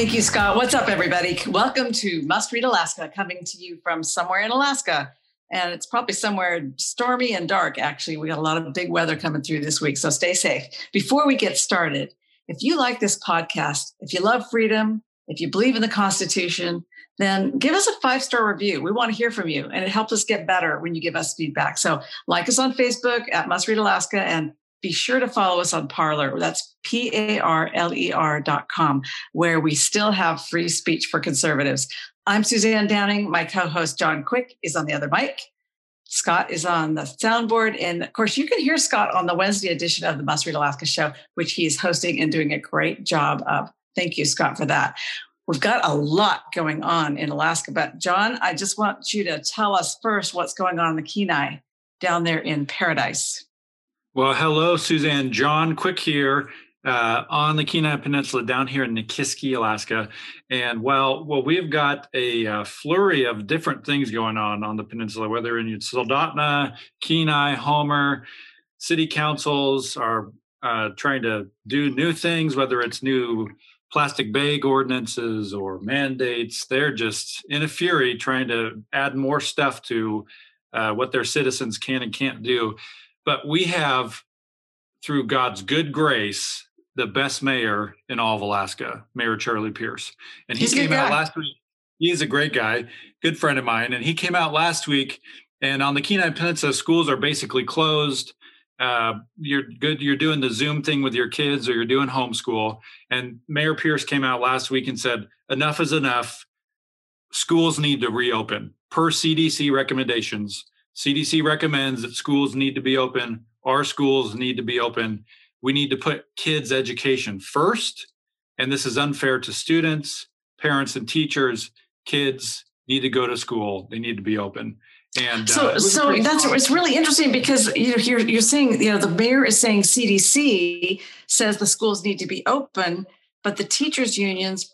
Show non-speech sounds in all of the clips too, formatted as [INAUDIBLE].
Thank you, Scott. What's up, everybody? Welcome to Must Read Alaska, coming to you from somewhere in Alaska. And it's probably somewhere stormy and dark, actually. We got a lot of big weather coming through this week, so stay safe. Before we get started, if you like this podcast, if you love freedom, if you believe in the Constitution, then give us a five star review. We want to hear from you, and it helps us get better when you give us feedback. So, like us on Facebook at Must Read Alaska and be sure to follow us on Parler. That's P A R L E R dot com, where we still have free speech for conservatives. I'm Suzanne Downing. My co host, John Quick, is on the other mic. Scott is on the soundboard. And of course, you can hear Scott on the Wednesday edition of the Must Read Alaska show, which he's hosting and doing a great job of. Thank you, Scott, for that. We've got a lot going on in Alaska. But, John, I just want you to tell us first what's going on in the Kenai down there in Paradise. Well, hello, Suzanne. John Quick here uh, on the Kenai Peninsula down here in Nikiski, Alaska. And well, well, we've got a, a, uh, flurry of different things going on on the peninsula, whether in Soldotna, Kenai, Homer, city councils are uh, trying to do new things, whether it's new plastic bag ordinances or mandates. They're just in a fury trying to add more stuff to uh, what their citizens can and can't do. But we have, through God's good grace, the best mayor in all of Alaska, Mayor Charlie Pierce. And he He's came out last week. He's a great guy, good friend of mine. And he came out last week. And on the Kenai Peninsula, schools are basically closed. Uh, you're good. You're doing the Zoom thing with your kids, or you're doing homeschool. And Mayor Pierce came out last week and said, "Enough is enough. Schools need to reopen per CDC recommendations. CDC recommends that schools need to be open. Our schools need to be open. We need to put kids' education first. And this is unfair to students, parents, and teachers. Kids need to go to school. They need to be open. And so, uh, so that's it's really interesting because you know you're you're saying you know the mayor is saying CDC says the schools need to be open, but the teachers unions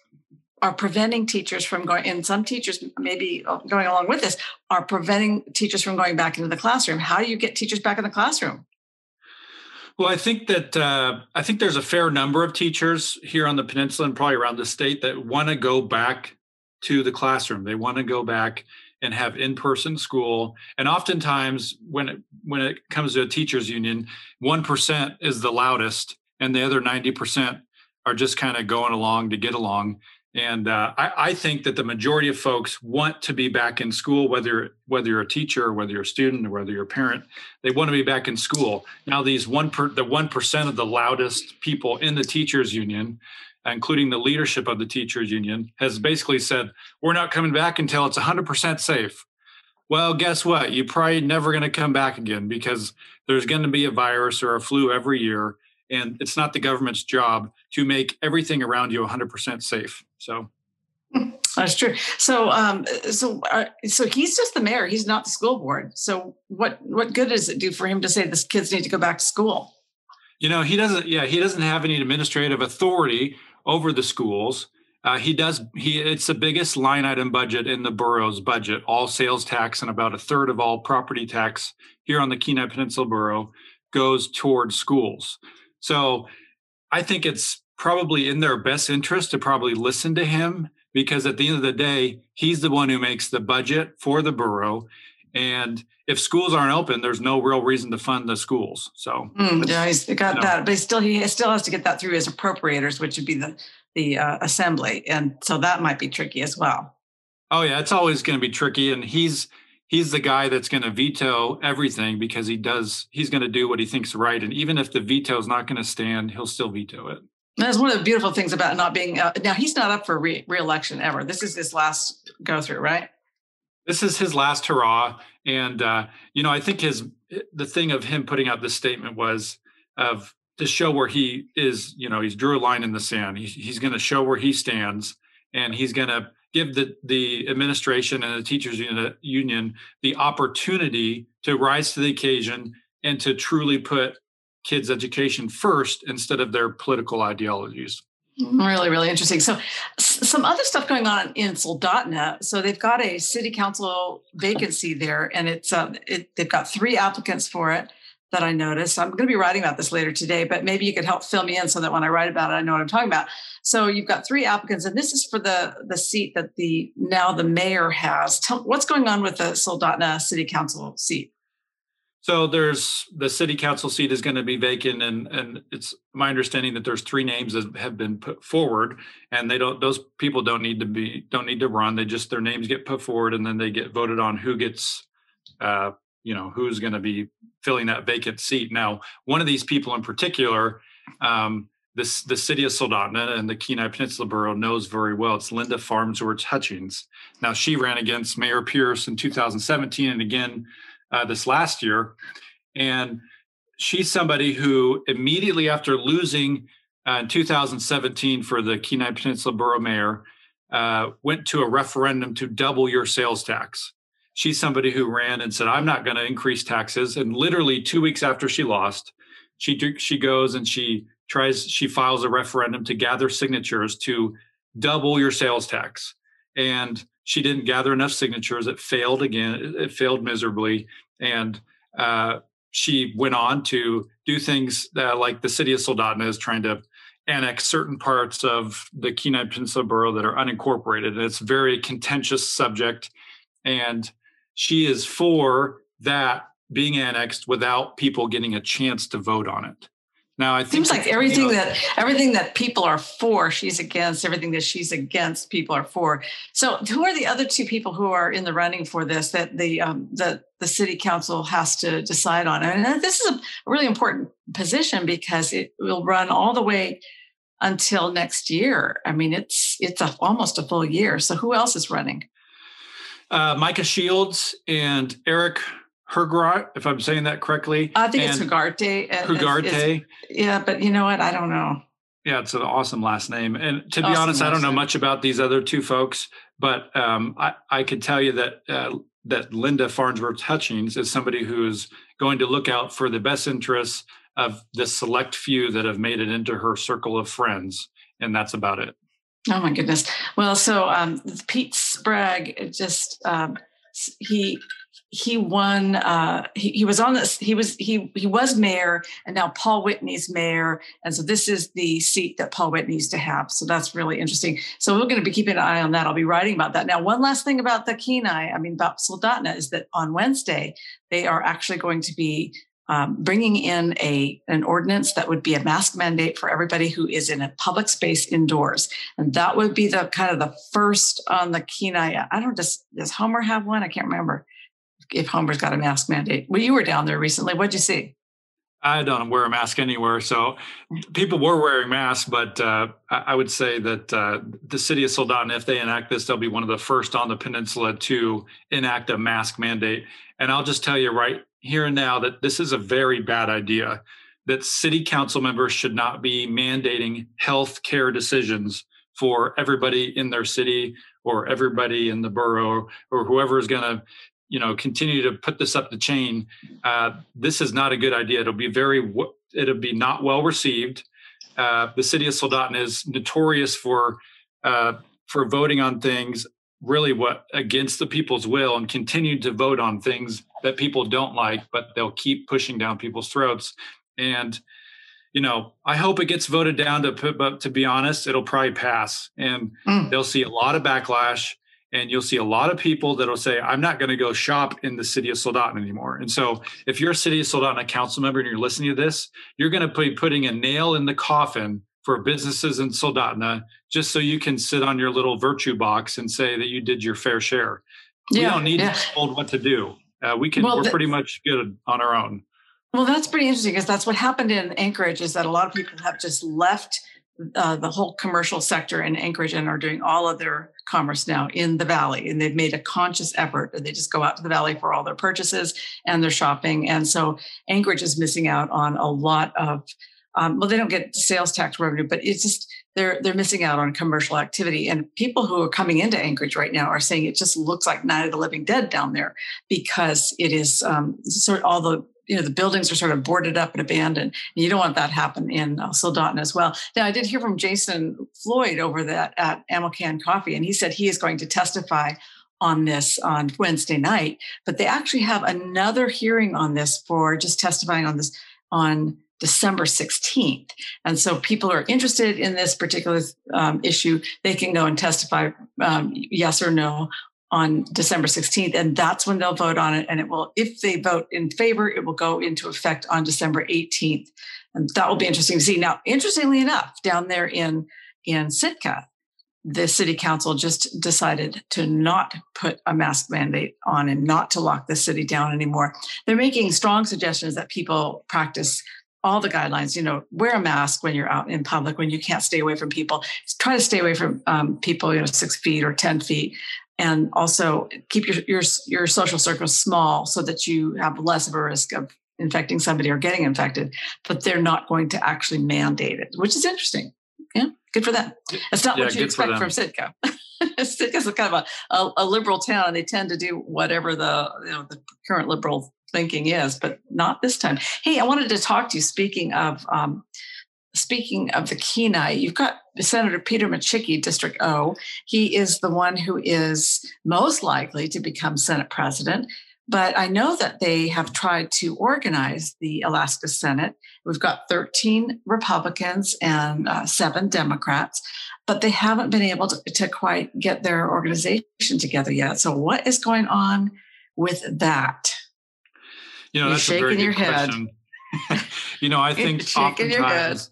are preventing teachers from going and some teachers maybe going along with this are preventing teachers from going back into the classroom. How do you get teachers back in the classroom? Well i think that uh, i think there's a fair number of teachers here on the peninsula and probably around the state that want to go back to the classroom. They want to go back and have in-person school. And oftentimes when it when it comes to a teachers union 1% is the loudest and the other 90% are just kind of going along to get along and uh, I, I, think that the majority of folks want to be back in school, whether whether you're a teacher, whether you're a student, or whether you're a parent. They want to be back in school. Now, these one per, the one percent of the loudest people in the teachers union, including the leadership of the teachers union, has basically said we're not coming back until it's 100% safe. Well, guess what? You're probably never going to come back again because there's going to be a virus or a flu every year and it's not the government's job to make everything around you 100% safe so. That's true. So um so uh, so he's just the mayor he's not the school board. So what what good does it do for him to say this kids need to go back to school? You know he doesn't yeah he doesn't have any administrative authority over the schools. Uh, he does he it's the biggest line item budget in the borough's budget all sales tax and about a third of all property tax here on the kenai peninsula borough goes towards schools. So I think it's probably in their best interest to probably listen to him because at the end of the day, he's the one who makes the budget for the borough. And if schools aren't open, there's no real reason to fund the schools. So mm, yeah, he's got you know. that, but he still he still has to get that through his appropriators, which would be the the uh, assembly, and so that might be tricky as well. Oh yeah, it's always going to be tricky, and he's he's the guy that's going to veto everything because he does he's going to do what he thinks right and even if the veto is not going to stand he'll still veto it that's one of the beautiful things about not being uh, now he's not up for re- election ever this is his last go through right this is his last hurrah and uh, you know i think his the thing of him putting out this statement was of to show where he is. You know, he's drew a line in the sand. He's he's going to show where he stands, and he's going to give the the administration and the teachers union the opportunity to rise to the occasion and to truly put kids' education first instead of their political ideologies. Really, really interesting. So, some other stuff going on in Soldotna. So they've got a city council vacancy there, and it's uh, it, they've got three applicants for it that I noticed. I'm going to be writing about this later today, but maybe you could help fill me in so that when I write about it, I know what I'm talking about. So you've got three applicants, and this is for the the seat that the now the mayor has. Tell what's going on with the Soldotna City Council seat. So there's the city council seat is going to be vacant, and and it's my understanding that there's three names that have been put forward, and they don't those people don't need to be don't need to run. They just their names get put forward, and then they get voted on who gets, uh, you know, who's going to be filling that vacant seat. Now, one of these people in particular, um, this the city of Soldotna and the Kenai Peninsula Borough knows very well. It's Linda Farnsworth Hutchings. Now she ran against Mayor Pierce in 2017, and again uh, this last year. And she's somebody who immediately after losing uh, in 2017 for the Kenai Peninsula Borough Mayor, uh, went to a referendum to double your sales tax. She's somebody who ran and said, "I'm not going to increase taxes." And literally two weeks after she lost, she she goes and she tries she files a referendum to gather signatures to double your sales tax. And she didn't gather enough signatures. It failed again. It failed miserably, and uh, she went on to do things like the city of Soldotna is trying to annex certain parts of the Kenai Peninsula Borough that are unincorporated. And it's a very contentious subject, and she is for that being annexed without people getting a chance to vote on it. Now, I think seems like everything you know, that everything that people are for, she's against. Everything that she's against, people are for. So, who are the other two people who are in the running for this that the um, the the city council has to decide on? And this is a really important position because it will run all the way until next year. I mean, it's it's a, almost a full year. So, who else is running? Uh, Micah Shields and Eric Hergart, if I'm saying that correctly. I think it's Hugarte. Hugarte. Yeah, but you know what? I don't know. Yeah, it's an awesome last name. And to be awesome honest, I don't know much about these other two folks, but um, I, I could tell you that uh, that Linda Farnsworth Hutchings is somebody who's going to look out for the best interests of the select few that have made it into her circle of friends, and that's about it. Oh my goodness! Well, so um, Pete Sprague just um, he he won uh, he, he was on this he was he he was mayor and now paul whitney's mayor. And so this is the seat that paul whitney used to have. So that's really interesting. So we're going to be keeping an eye on that. I'll be writing about that. Now one last thing about the kenai i mean about soldotna is that on wednesday they are actually going to be um, bringing in a an ordinance that would be a mask mandate for everybody who is in a public space indoors, and that would be the kind of the first on the Kenai. I don't just does Homer have one? I can't remember if Homer's got a mask mandate. Well, you were down there recently. What'd you see? I don't wear a mask anywhere. So people were wearing masks, but uh, I would say that uh, the city of Soldotna, if they enact this, they'll be one of the first on the peninsula to enact a mask mandate. And I'll just tell you right here and now that this is a very bad idea, that city council members should not be mandating health care decisions for everybody in their city or everybody in the borough or whoever is going to you know continue to put this up the chain uh, this is not a good idea. It'll be very it'll be not well received. Uh, the city of soldotna is notorious for uh, for voting on things really what against the people's will and continue to vote on things that people don't like but they'll keep pushing down people's throats. And you know i hope it gets voted down to put but to be honest it'll probably pass. And mm. they'll see a lot of backlash and you'll see a lot of people that'll say, I'm not going to go shop in the city of Soldotna anymore. And so if you're a city of Soldotna council member and you're listening to this, you're going to be putting a nail in the coffin for businesses in Soldotna just so you can sit on your little virtue box and say that you did your fair share. We don't need yeah. to be told what to do. Uh, we can, well, we're th- pretty much good on our own. Well, that's pretty interesting because that's what happened in Anchorage is that a lot of people have just left uh, the whole commercial sector in Anchorage and are doing all of their commerce now in the valley. And they've made a conscious effort. They just go out to the valley for all their purchases and their shopping. And so Anchorage is missing out on a lot of um, well, they don't get sales tax revenue, but it's just they're they're missing out on commercial activity. And people who are coming into Anchorage right now are saying it just looks like Night of the Living Dead down there because it is um, sort of all the you know the buildings are sort of boarded up and abandoned and you don't want that happen in uh, as well now i did hear from jason floyd over that at Ammo Can coffee and he said he is going to testify on this on wednesday night but they actually have another hearing on this for just testifying on this on December 16th. And so people are interested in this particular um, issue, they can go and testify um, yes or no on December 16th. And that's when they'll vote on it. And it will, if they vote in favor, it will go into effect on December 18th. And that will be interesting to see. Now, interestingly enough, down there in, in Sitka, the city council just decided to not put a mask mandate on and not to lock the city down anymore. They're making strong suggestions that people practice all the guidelines you know wear a mask when you're out in public when you can't stay away from people try to stay away from um, people you know six feet or ten feet and also keep your, your your social circle small so that you have less of a risk of infecting somebody or getting infected but they're not going to actually mandate it which is interesting yeah good for them that's not yeah, what you expect from sitka [LAUGHS] sitka's kind of a, a, a, liberal town and they tend to do whatever the you know the current liberal thinking is, but not this time. Hey, I wanted to talk to you. Speaking of um, speaking of the Kenai, you've got Senator Peter Micciche, District O. He is the one who is most likely to become Senate president. But I know that they have tried to organize the Alaska Senate. We've got 13 Republicans and uh, seven Democrats, but they haven't been able to, to quite get their organization together yet. So, what is going on with that? You know, You're that's a very good question. [LAUGHS] you know, I think oftentimes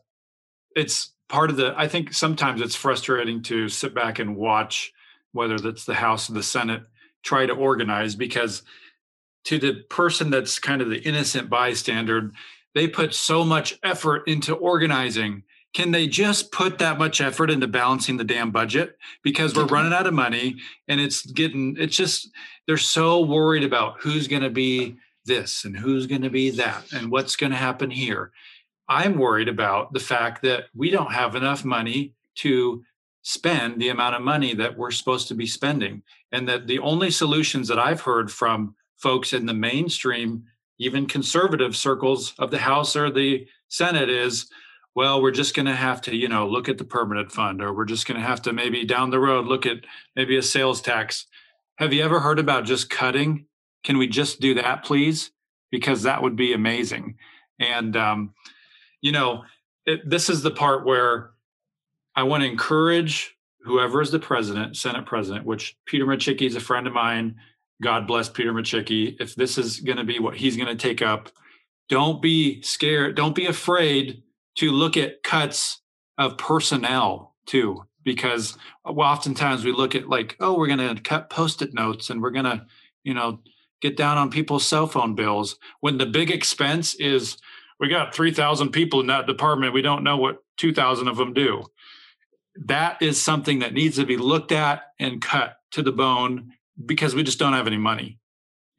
it's part of the. I think sometimes it's frustrating to sit back and watch whether that's the House or the Senate try to organize because to the person that's kind of the innocent bystander, they put so much effort into organizing. Can they just put that much effort into balancing the damn budget? Because we're mm-hmm. running out of money and it's getting, it's just, they're so worried about who's going to be this and who's going to be that and what's going to happen here. I'm worried about the fact that we don't have enough money to spend the amount of money that we're supposed to be spending. And that the only solutions that I've heard from folks in the mainstream, even conservative circles of the House or the Senate, is well, we're just going to have to, you know, look at the permanent fund, or we're just going to have to maybe down the road look at maybe a sales tax. Have you ever heard about just cutting can we just do that, please? Because that would be amazing. And, um, you know, it, this is the part where I want to encourage whoever is the president, Senate president, which Peter Micciche is a friend of mine. God bless Peter Micciche. If this is going to be what he's going to take up, don't be scared. Don't be afraid to look at cuts of personnel too, because uh, oftentimes we look at like, oh, we're going to cut post-it notes and we're going to, you know, get down on people's cell phone bills when the big expense is we got 3000 people in that department. We don't know what 2000 of them do. That is something that needs to be looked at and cut to the bone because we just don't have any money.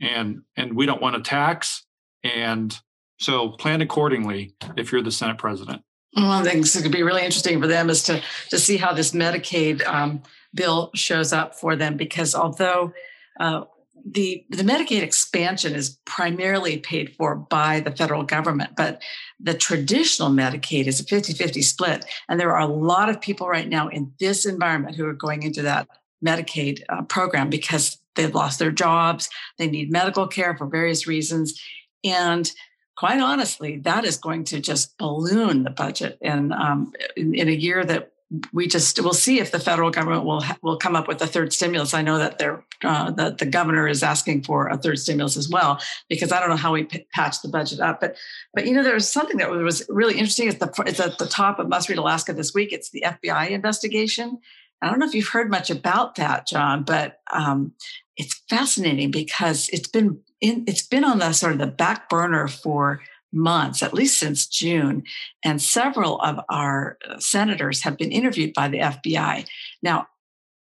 And and we don't want to tax. And so plan accordingly if you're the senate president. One of the things that could be really interesting for them is to to see how this medicaid um, bill shows up for them because although uh, the the Medicaid expansion is primarily paid for by the federal government, but the traditional Medicaid is a 50-50 split. And there are a lot of people right now in this environment who are going into that Medicaid uh, program because they've lost their jobs, they need medical care for various reasons. And quite honestly, that is going to just balloon the budget. And um, in, in a year that we just we'll see if the federal government will will come up with a third stimulus. I know that they're uh, that the governor is asking for a third stimulus as well because I don't know how we p- patch the budget up. But but you know there was something that was really interesting. It's the it's at the top of Must Read Alaska this week. It's the FBI investigation. I don't know if you've heard much about that, John, but um, it's fascinating because it's been in, it's been on the sort of the back burner for months, at least since June. And several of our uh, senators have been interviewed by the FBI. Now,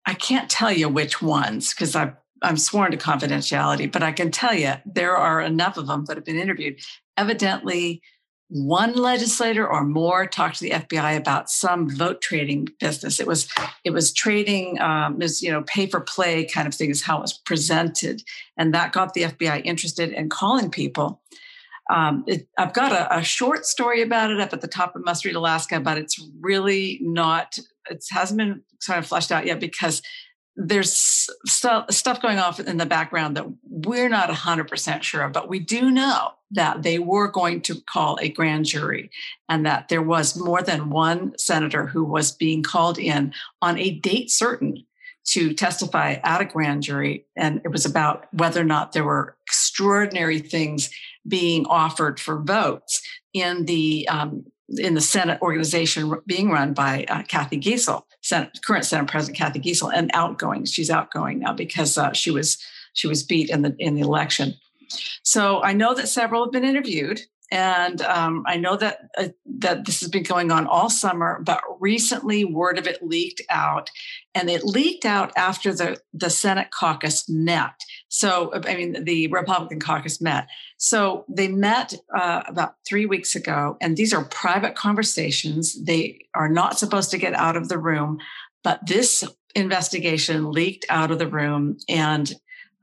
I can't tell you which ones because i am sworn to confidentiality, but I can tell you there are enough of them that have been interviewed. Evidently, one legislator or more talked to the FBI about some vote trading business. It was it was trading, um, was you know pay for play kind of thing is how it was presented, and that got the FBI interested in calling people. Um, it, I've got a, a, short story about it up at the top of Must Read Alaska, but it's really not. It hasn't been kind of fleshed out yet because there's st- stuff going off in the background that we're not 100% sure of, but we do know that they were going to call a grand jury and that there was more than one senator who was being called in on a date certain to testify at a grand jury. And it was about whether or not there were extraordinary things being offered for votes in the um, in the Senate organization being run by uh, Cathy Giessel, Senate, current Senate President Cathy Giessel, and outgoing. She's outgoing now because uh, she was she was beat in the in the election. So I know that several have been interviewed, and um, I know that uh, that this has been going on all summer. But recently, word of it leaked out, and it leaked out after the the Senate caucus met. So I mean, the Republican caucus met. So they met uh, about three weeks ago, and these are private conversations. They are not supposed to get out of the room, but this investigation leaked out of the room and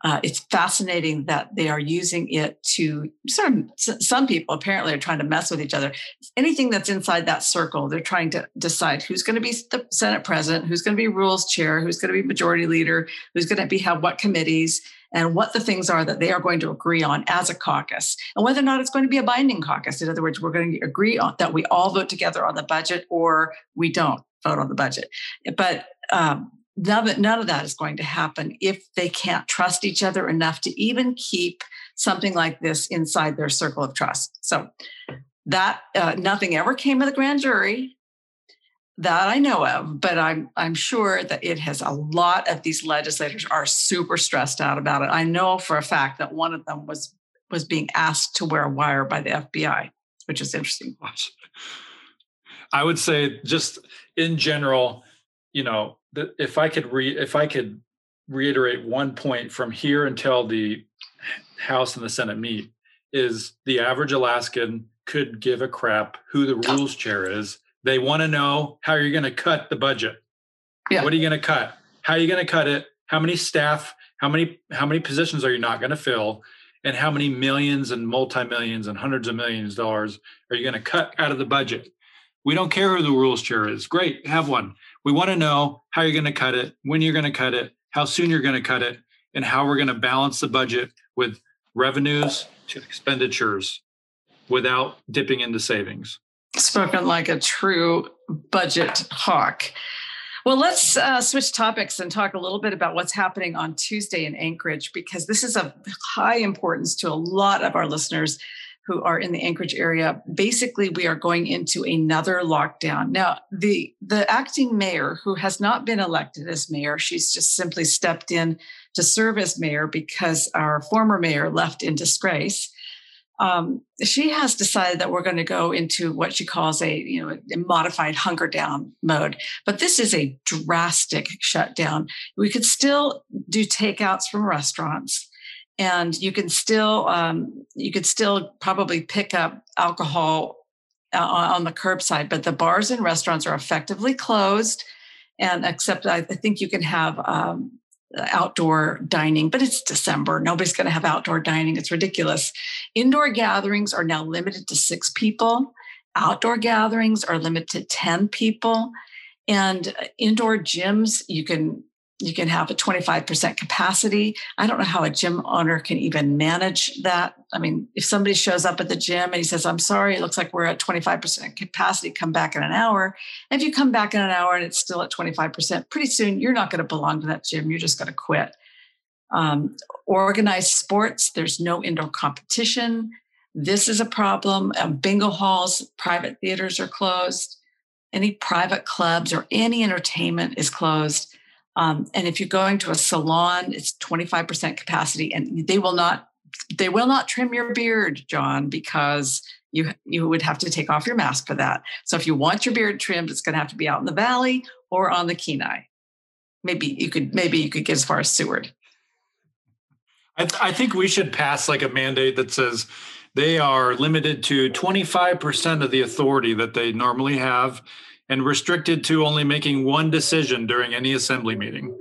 uh, it's fascinating that they are using it to sort of some people apparently are trying to mess with each other anything that's inside that circle they're trying to decide who's going to be the senate president who's going to be rules chair who's going to be majority leader who's going to be have what committees and what the things are that they are going to agree on as a caucus and whether or not it's going to be a binding caucus. In other words we're going to agree on that we all vote together on the budget or we don't vote on the budget. But um, none of, none of that is going to happen if they can't trust each other enough to even keep something like this inside their circle of trust. So that uh, nothing ever came of the grand jury that I know of, but I'm I'm sure that it has a lot of these legislators are super stressed out about it. I know for a fact that one of them was was being asked to wear a wire by the FBI, which is interesting. To watch. I would say just in general, you know, that if I could re if I could reiterate one point from here until the House and the Senate meet is the average Alaskan could give a crap who the rules chair is. They want to know how you're going to cut the budget. Yeah. What are you going to cut? How are you going to cut it? How many staff? How many how many positions are you not going to fill? And how many millions and multi millions and hundreds of millions of dollars are you going to cut out of the budget? We don't care who the rules chair is. Great, have one. We want to know how you're going to cut it, when you're going to cut it, how soon you're going to cut it, and how we're going to balance the budget with revenues to expenditures without dipping into savings. Spoken like a true budget hawk. Well, let's uh, switch topics and talk a little bit about what's happening on Tuesday in Anchorage, because this is of high importance to a lot of our listeners who are in the Anchorage area, basically we are going into another lockdown. Now, the the acting mayor who has not been elected as mayor, she's just simply stepped in to serve as mayor because our former mayor left in disgrace. Um, she has decided that we're going to go into what she calls a you know a modified hunker down mode but this is a drastic shutdown. We could still do takeouts from restaurants and you can still um, you could still probably pick up alcohol uh, on the curbside but the bars and restaurants are effectively closed and except i, think you can have um, outdoor dining but it's december. Nobody's going to have outdoor dining. It's ridiculous. Indoor gatherings are now limited to six people. Outdoor gatherings are limited to 10 people. And uh, indoor gyms you can you can have a 25% capacity. I don't know how a gym owner can even manage that. I mean, if somebody shows up at the gym and he says, I'm sorry, it looks like we're at 25% capacity, come back in an hour. And if you come back in an hour and it's still at 25%, pretty soon you're not going to belong to that gym. You're just going to quit. Um, organized sports, there's no indoor competition. This is a problem. Um, bingo halls, private theaters are closed. Any private clubs or any entertainment is closed um, and if you're going to a salon, it's 25% capacity, and they will not they will not trim your beard, John, because you you would have to take off your mask for that. So if you want your beard trimmed, it's going to have to be out in the valley or on the Kenai. Maybe you could maybe you could get as far as Seward. I, I think we should pass like a mandate that says they are limited to 25% of the authority that they normally have and restricted to only making one decision during any assembly meeting.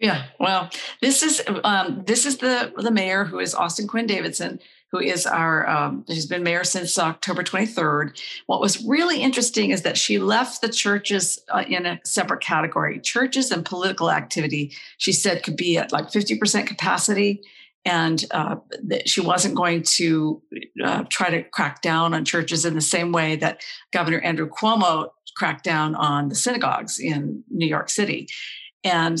Yeah, well, this is um, this is the the mayor who is Austin Quinn Davidson, who is our um, she's been mayor since October 23rd. What was really interesting is that she left the churches uh, in a separate category. Churches and political activity, she said, could be at like 50% capacity, and uh, that she wasn't going to uh, try to crack down on churches in the same way that Governor Andrew Cuomo cracked down on the synagogues in New York City. And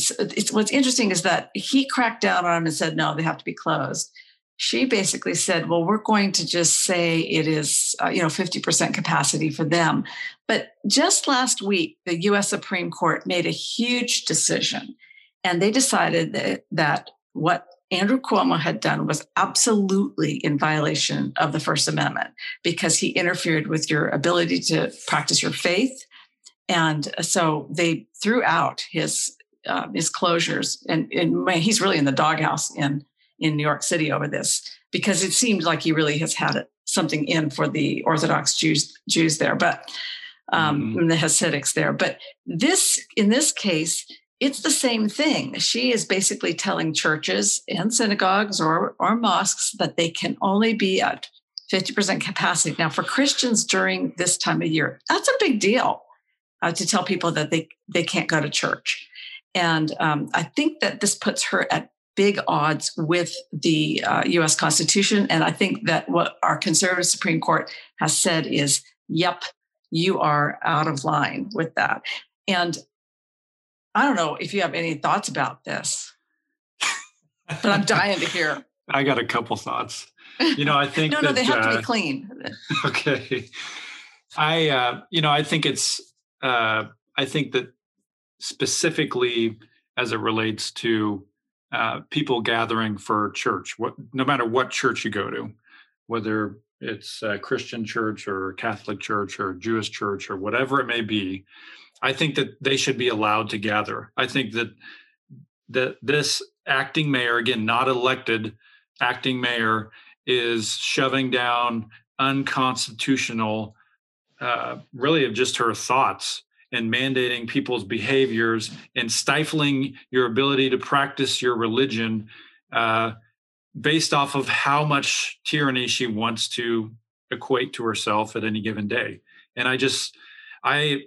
what's interesting is that he cracked down on them and said, no, they have to be closed she basically said, well, we're going to just say it is, uh, you know, 50% capacity for them. But just last week, the US Supreme Court made a huge decision and they decided that, that what Andrew Cuomo had done was absolutely in violation of the First Amendment because he interfered with your ability to practice your faith. And so they threw out his uh, his closures, and, and he's really in the doghouse in in New York City over this because it seemed like he really has had something in for the Orthodox Jews Jews there, but um, mm. the Hasidics there. But this, in this case, it's the same thing. She is basically telling churches and synagogues or or mosques that they can only be at 50% capacity. Now, for Christians during this time of year, that's a big deal uh, to tell people that they they can't go to church. And um, I think that this puts her at big odds with the uh, US Constitution. And I think that what our conservative Supreme Court has said is, yep, you are out of line with that. And I don't know if you have any thoughts about this, but I'm dying to hear. [LAUGHS] I got a couple thoughts. You know, I think [LAUGHS] no, that, no, they have uh, to be clean. [LAUGHS] okay. I, uh, you know, I think it's, uh, I think that specifically as it relates to uh, people gathering for church, what, no matter what church you go to, whether it's a Christian church or Catholic church or Jewish church or whatever it may be, I think that they should be allowed to gather. I think that that this acting mayor, again, not elected acting mayor, is shoving down unconstitutional, uh, really of just her thoughts and mandating people's behaviors and stifling your ability to practice your religion uh, based off of how much tyranny she wants to equate to herself at any given day. And I just, I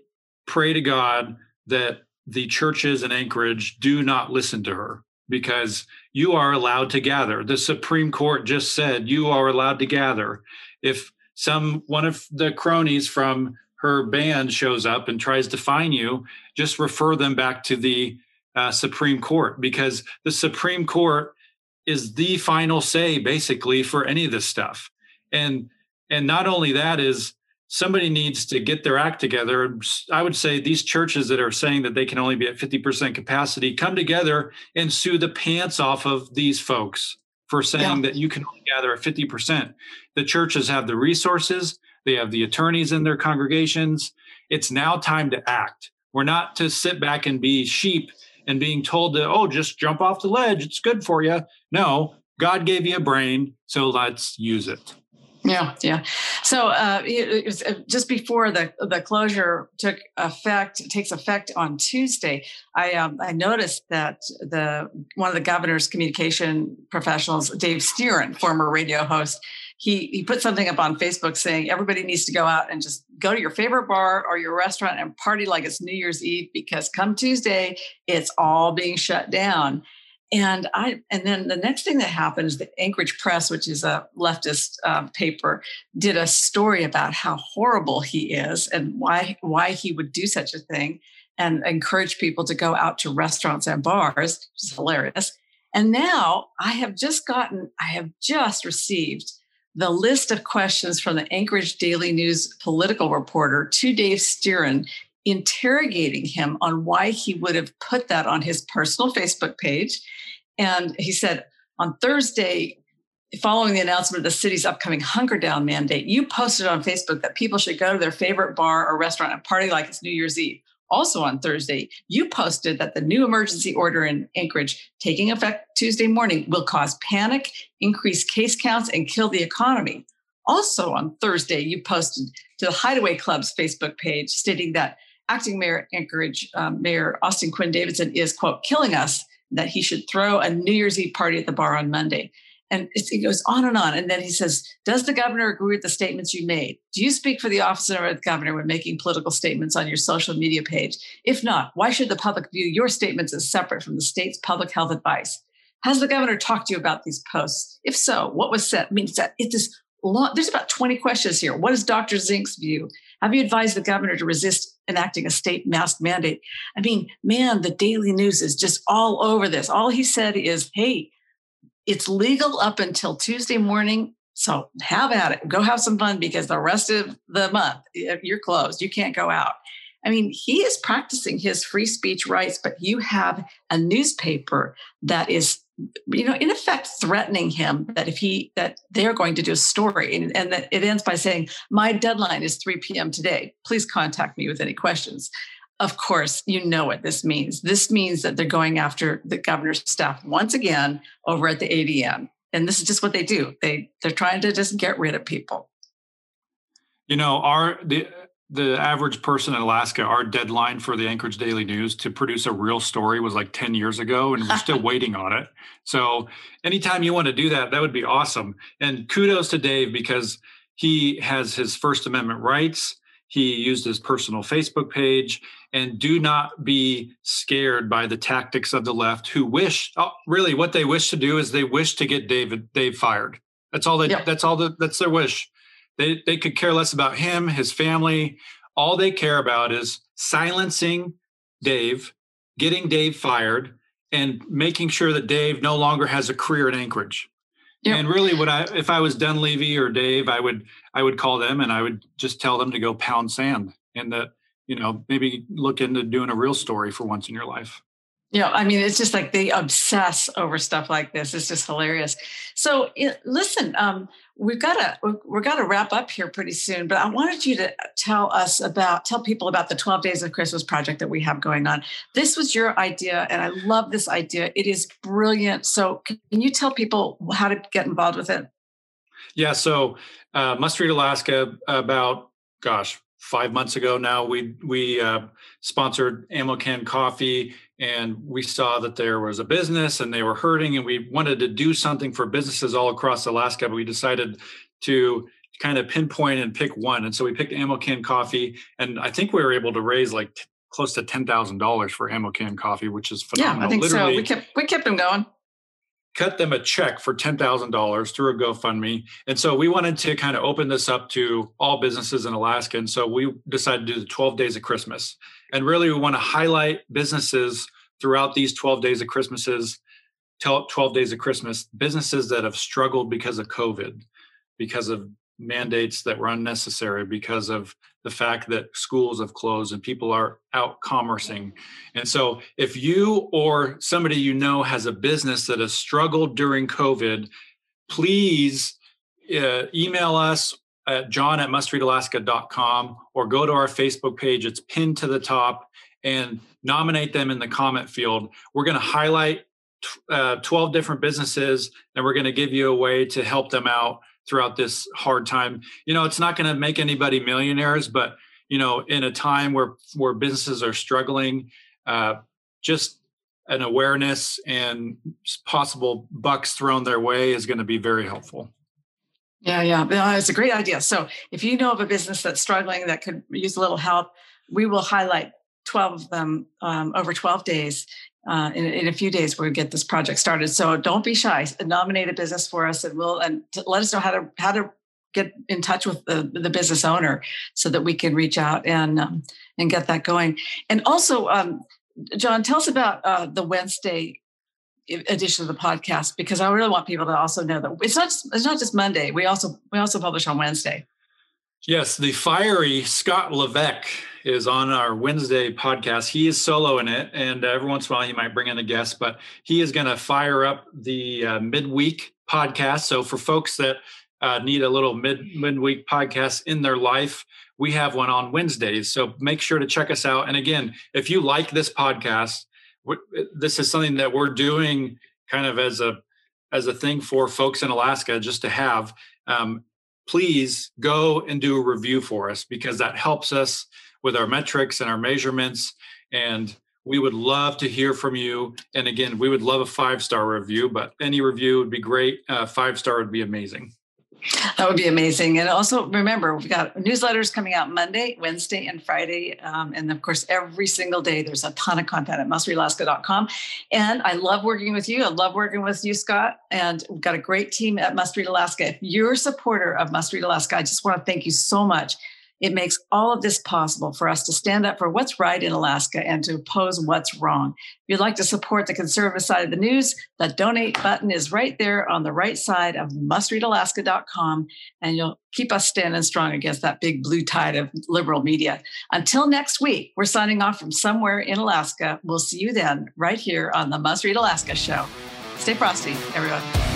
pray to God that the churches in Anchorage do not listen to her because you are allowed to gather. The Supreme Court just said you are allowed to gather. If some one of the cronies from her band shows up and tries to fine you, just refer them back to the uh, Supreme Court because the Supreme Court is the final say basically for any of this stuff. And and not only that is somebody needs to get their act together. I would say these churches that are saying that they can only be at 50% capacity come together and sue the pants off of these folks for saying yeah. that you can only gather at 50%. The churches have the resources, they have the attorneys in their congregations. It's now time to act. We're not to sit back and be sheep and being told to, oh, just jump off the ledge. It's good for you. No, God gave you a brain, so let's use it. Yeah, yeah. So uh, it, was uh, just before the the closure took effect, takes effect on Tuesday. I um, I noticed that the one of the governor's communication professionals, Dave Stieren, former radio host, he he put something up on Facebook saying everybody needs to go out and just go to your favorite bar or your restaurant and party like it's New Year's Eve because come Tuesday it's all being shut down. And I and then the next thing that happened is the Anchorage Press, which is a leftist um, paper, did a story about how horrible he is and why why he would do such a thing, and encourage people to go out to restaurants and bars, is hilarious. And now I have just gotten, I have just received the list of questions from the Anchorage Daily News political reporter to Dave Stieren, interrogating him on why he would have put that on his personal Facebook page. And he said, on Thursday, following the announcement of the city's upcoming hunker down mandate, you posted on Facebook that people should go to their favorite bar or restaurant and party like it's New Year's Eve. Also on Thursday, you posted that the new emergency order in Anchorage, taking effect Tuesday morning, will cause panic, increase case counts, and kill the economy. Also on Thursday, you posted to the Hideaway Club's Facebook page stating that acting mayor Anchorage um, Mayor Austin Quinn Davidson is quote killing us. That he should throw a New Year's Eve party at the bar on Monday. And it goes on and on. And then he says, Does the governor agree with the statements you made? Do you speak for the office of the governor when making political statements on your social media page? If not, why should the public view your statements as separate from the state's public health advice? Has the governor talked to you about these posts? If so, what was said? I mean, it's, it's this long, there's about 20 questions here. What is Dr. Zink's view? Have you advised the governor to resist enacting a state mask mandate? I mean, man, the daily news is just all over this. All he said is, hey, it's legal up until Tuesday morning. So have at it. Go have some fun because the rest of the month you're closed. You can't go out. I mean, he is practicing his free speech rights, but you have a newspaper that is, you know, in effect threatening him that if he that they're going to do a story and, and that it ends by saying, My deadline is 3 p.m. today. Please contact me with any questions of course, you know what this means. This means that they're going after the governor's staff once again over at the adm And this is just what they do. They they're trying to just get rid of people. You know, our the the average person in Alaska, our deadline for the Anchorage Daily News to produce a real story was like 10 years ago, and we're still [LAUGHS] waiting on it. So anytime you want to do that, that would be awesome. And kudos to Dave because he has his First Amendment rights. He used his personal Facebook page and do not be scared by the tactics of the left who wish oh, really what they wish to do is they wish to get David Dave fired. That's all they that's all the, that's their wish. They they could care less about him, his family. All they care about is silencing Dave, getting Dave fired and making sure that Dave no longer has a career in Anchorage. Yep. And really what I if I was Dunleavy or Dave, I would I would call them and I would just tell them to go pound sand and that you know maybe look into doing a real story for once in your life yeah i mean it's just like they obsess over stuff like this it's just hilarious so listen um, we've got to we've got to wrap up here pretty soon but i wanted you to tell us about tell people about the 12 days of christmas project that we have going on. This was your idea and i love this idea. It is brilliant. So can you tell people how to get involved with it? Yeah so uh, must read alaska about gosh five months ago now we we uh, sponsored ammo can coffee and we saw that there was a business and they were hurting and we wanted to do something for businesses all across alaska but we decided to kind of pinpoint and pick one. And so we picked ammo can coffee and i think we were able to raise like t- close to $10000 for ammo can coffee which is phenomenal yeah i think Literally, so we kept we kept them going cut them a check for $10,000 through a GoFundMe. And so we wanted to kind of open this up to all businesses in Alaska. And so we decided to do the 12 days of Christmas. And really, we want to highlight businesses throughout these 12 days of Christmases, 12 days of Christmas, businesses that have struggled because of COVID, because of mandates that were unnecessary because of the fact that schools have closed and people are out commercing. And so, if you or somebody you know has a business that has struggled during COVID, please uh, email us at john at mustreadalaska.com or go to our Facebook page. It's pinned to the top and nominate them in the comment field. We're going to highlight uh, 12 different businesses and we're going to give you a way to help them out throughout this hard time. You know, it's not going to make anybody millionaires, but you know, in a time where where businesses are struggling, uh, just an awareness and possible bucks thrown their way is going to be very helpful. Yeah, yeah, it's a great idea. So, if you know of a business that's struggling that could use a little help, we will highlight 12 of them um, over 12 days uh, in, in, a few days we'll get this project started. So don't be shy. Nominate a business for us, and we'll and let us know how to how to get in touch with the, the business owner so that we can reach out and um, and get that going. And also, um, John, tell us about uh, the Wednesday edition of the podcast because I really want people to also know that it's not it's not just Monday. We also we also publish on Wednesday. Yes, the fiery Scott Levesque is on our Wednesday podcast. He is solo in it, and every once in a while he might bring in a guest, but he is going to fire up the uh, midweek podcast. So for folks that uh, need a little mid midweek podcast in their life, we have one on Wednesdays. So make sure to check us out. And again, if you like this podcast, this is something that we're doing kind of as a as a thing for folks in Alaska just to have. Um, please go and do a review for us because that helps us with our metrics and our measurements. And we would love to hear from you. And again, we would love a five star review, but any review would be great. Uh, five star would be amazing. That would be amazing. And also remember, we've got newsletters coming out Monday, Wednesday, and Friday. Um, and of course, every single day, there's a ton of content at mustreadalaska.com. And I love working with you. I love working with you, Scott. And we've got a great team at Must Read Alaska. If you're a supporter of Must Read Alaska, I just want to thank you so much it makes all of this possible for us to stand up for what's right in Alaska and to oppose what's wrong. If you'd like to support the conservative side of the news, the donate button is right there on the right side of mustreadalaska.com, and you'll keep us standing strong against that big blue tide of liberal media. Until next week, we're signing off from somewhere in Alaska. We'll see you then right here on the Must Read Alaska show. Stay frosty, everyone.